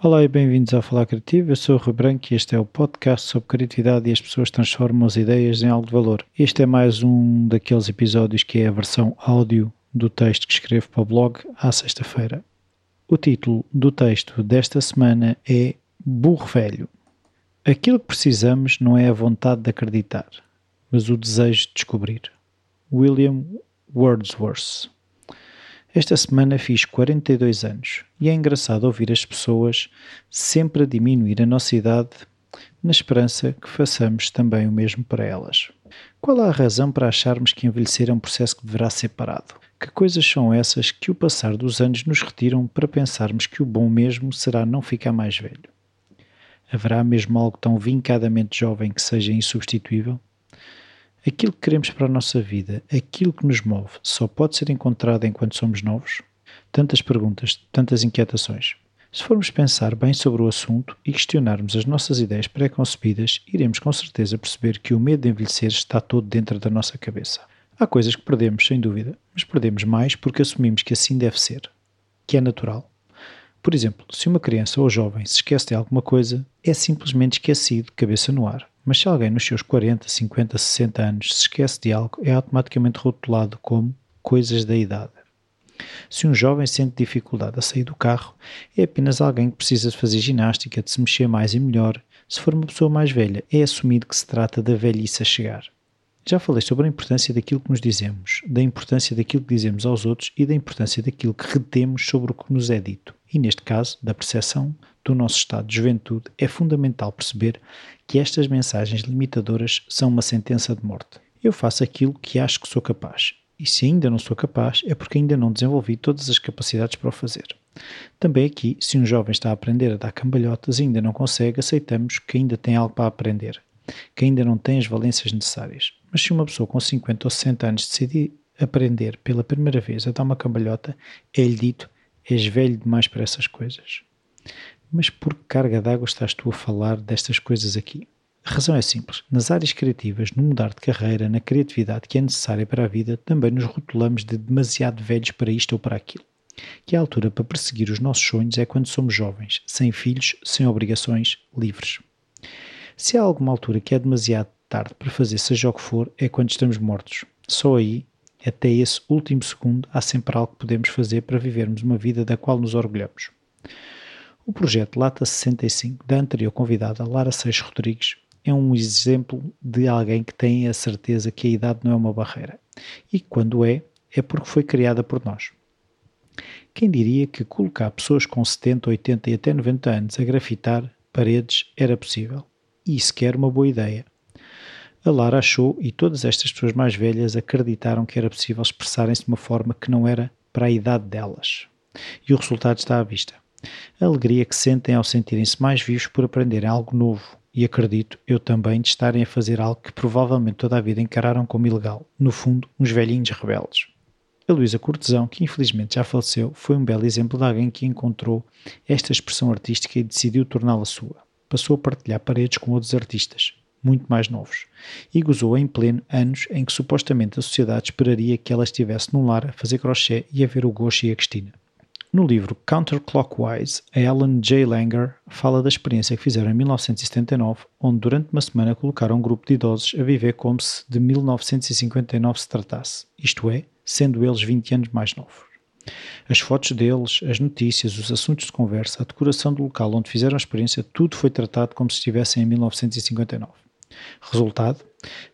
Olá e bem-vindos ao Falar Criativo. Eu sou o Rui Branco e este é o podcast sobre criatividade e as pessoas transformam as ideias em algo de valor. Este é mais um daqueles episódios que é a versão áudio do texto que escrevo para o blog à sexta-feira. O título do texto desta semana é Burro Velho. Aquilo que precisamos não é a vontade de acreditar, mas o desejo de descobrir. William Wordsworth. Esta semana fiz 42 anos e é engraçado ouvir as pessoas sempre a diminuir a nossa idade na esperança que façamos também o mesmo para elas. Qual a razão para acharmos que envelhecer é um processo que deverá ser parado? Que coisas são essas que o passar dos anos nos retiram para pensarmos que o bom mesmo será não ficar mais velho? Haverá mesmo algo tão vincadamente jovem que seja insubstituível? Aquilo que queremos para a nossa vida, aquilo que nos move, só pode ser encontrado enquanto somos novos? Tantas perguntas, tantas inquietações. Se formos pensar bem sobre o assunto e questionarmos as nossas ideias pré-concebidas, iremos com certeza perceber que o medo de envelhecer está todo dentro da nossa cabeça. Há coisas que perdemos, sem dúvida, mas perdemos mais porque assumimos que assim deve ser, que é natural. Por exemplo, se uma criança ou jovem se esquece de alguma coisa, é simplesmente esquecido, cabeça no ar. Mas se alguém nos seus 40, 50, 60 anos se esquece de algo, é automaticamente rotulado como coisas da idade. Se um jovem sente dificuldade a sair do carro, é apenas alguém que precisa de fazer ginástica, de se mexer mais e melhor. Se for uma pessoa mais velha, é assumido que se trata da velhice a chegar. Já falei sobre a importância daquilo que nos dizemos, da importância daquilo que dizemos aos outros e da importância daquilo que retemos sobre o que nos é dito. E neste caso, da percepção do nosso estado de juventude, é fundamental perceber que estas mensagens limitadoras são uma sentença de morte. Eu faço aquilo que acho que sou capaz, e se ainda não sou capaz, é porque ainda não desenvolvi todas as capacidades para o fazer. Também aqui, se um jovem está a aprender a dar cambalhotas e ainda não consegue, aceitamos que ainda tem algo para aprender, que ainda não tem as valências necessárias. Mas se uma pessoa com 50 ou 60 anos decidir aprender pela primeira vez a dar uma cambalhota, é-lhe dito: és velho demais para essas coisas. Mas por que carga d'água estás tu a falar destas coisas aqui? A razão é simples. Nas áreas criativas, no mudar de carreira, na criatividade que é necessária para a vida, também nos rotulamos de demasiado velhos para isto ou para aquilo. Que a altura para perseguir os nossos sonhos é quando somos jovens, sem filhos, sem obrigações, livres. Se há alguma altura que é demasiado tarde para fazer seja o que for, é quando estamos mortos. Só aí, até esse último segundo, há sempre algo que podemos fazer para vivermos uma vida da qual nos orgulhamos. O projeto Lata 65 da anterior convidada Lara Seixas Rodrigues é um exemplo de alguém que tem a certeza que a idade não é uma barreira. E quando é, é porque foi criada por nós. Quem diria que colocar pessoas com 70, 80 e até 90 anos a grafitar paredes era possível? E sequer uma boa ideia. A Lara achou e todas estas pessoas mais velhas acreditaram que era possível expressarem-se de uma forma que não era para a idade delas. E o resultado está à vista. A alegria que sentem ao sentirem-se mais vivos por aprenderem algo novo, e acredito eu também de estarem a fazer algo que provavelmente toda a vida encararam como ilegal, no fundo, uns velhinhos rebeldes. A Luísa Cortesão, que infelizmente já faleceu, foi um belo exemplo de alguém que encontrou esta expressão artística e decidiu torná-la sua. Passou a partilhar paredes com outros artistas, muito mais novos, e gozou em pleno anos em que supostamente a sociedade esperaria que ela estivesse num lar a fazer crochê e a ver o Gosho e a Cristina. No livro Counterclockwise, a Ellen J. Langer fala da experiência que fizeram em 1979, onde durante uma semana colocaram um grupo de idosos a viver como se de 1959 se tratasse, isto é, sendo eles 20 anos mais novos. As fotos deles, as notícias, os assuntos de conversa, a decoração do local onde fizeram a experiência, tudo foi tratado como se estivessem em 1959. Resultado: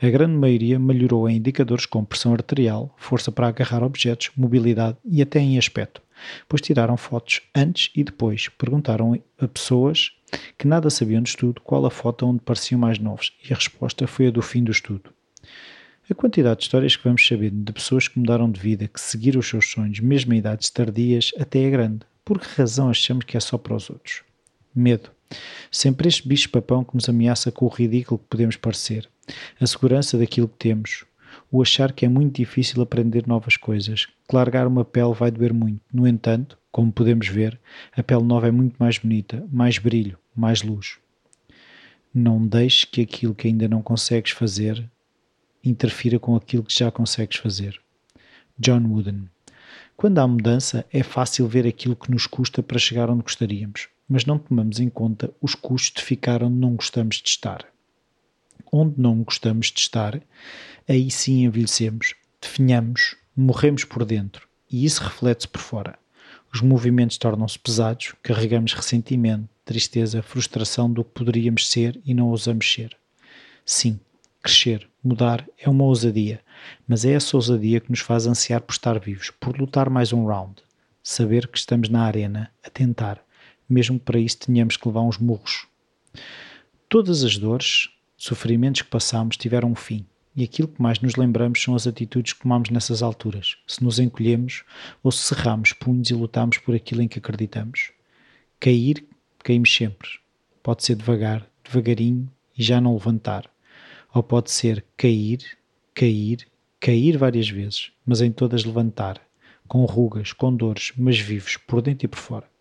a grande maioria melhorou em indicadores como pressão arterial, força para agarrar objetos, mobilidade e até em aspecto, pois tiraram fotos antes e depois. Perguntaram a pessoas que nada sabiam do estudo qual a foto onde pareciam mais novos e a resposta foi a do fim do estudo. A quantidade de histórias que vamos sabendo de pessoas que mudaram de vida, que seguiram os seus sonhos, mesmo em idades tardias, até é grande. Por que razão achamos que é só para os outros? Medo. Sempre este bicho-papão que nos ameaça com o ridículo que podemos parecer. A segurança daquilo que temos o achar que é muito difícil aprender novas coisas, que largar uma pele vai doer muito. No entanto, como podemos ver, a pele nova é muito mais bonita, mais brilho, mais luz. Não deixes que aquilo que ainda não consegues fazer interfira com aquilo que já consegues fazer. John Wooden. Quando há mudança, é fácil ver aquilo que nos custa para chegar onde gostaríamos, mas não tomamos em conta os custos de ficar onde não gostamos de estar. Onde não gostamos de estar, aí sim envelhecemos, definhamos, morremos por dentro e isso reflete-se por fora. Os movimentos tornam-se pesados, carregamos ressentimento, tristeza, frustração do que poderíamos ser e não ousamos ser. Sim, crescer, mudar é uma ousadia, mas é essa ousadia que nos faz ansiar por estar vivos, por lutar mais um round, saber que estamos na arena, a tentar, mesmo para isso tenhamos que levar uns murros. Todas as dores, sofrimentos que passamos tiveram um fim, e aquilo que mais nos lembramos são as atitudes que tomamos nessas alturas, se nos encolhemos ou se cerramos punhos e lutamos por aquilo em que acreditamos. Cair, caímos sempre. Pode ser devagar, devagarinho e já não levantar. Ou pode ser cair, cair, cair várias vezes, mas em todas levantar, com rugas, com dores, mas vivos, por dentro e por fora.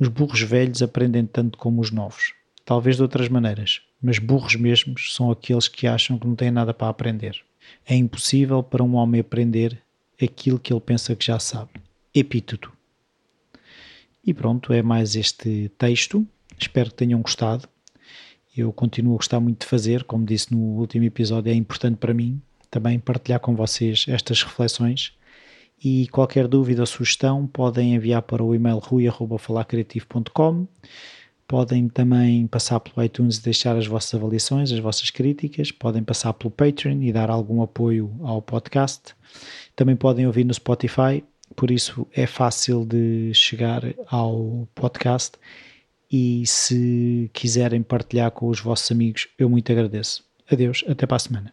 Os burros velhos aprendem tanto como os novos, talvez de outras maneiras, mas burros mesmos são aqueles que acham que não têm nada para aprender. É impossível para um homem aprender aquilo que ele pensa que já sabe. Epíteto. E pronto, é mais este texto. Espero que tenham gostado. Eu continuo a gostar muito de fazer, como disse no último episódio, é importante para mim também partilhar com vocês estas reflexões. E qualquer dúvida ou sugestão podem enviar para o e-mail rui.falarcreativo.com Podem também passar pelo iTunes e deixar as vossas avaliações, as vossas críticas. Podem passar pelo Patreon e dar algum apoio ao podcast. Também podem ouvir no Spotify, por isso é fácil de chegar ao podcast. E se quiserem partilhar com os vossos amigos, eu muito agradeço. Adeus, até para a semana.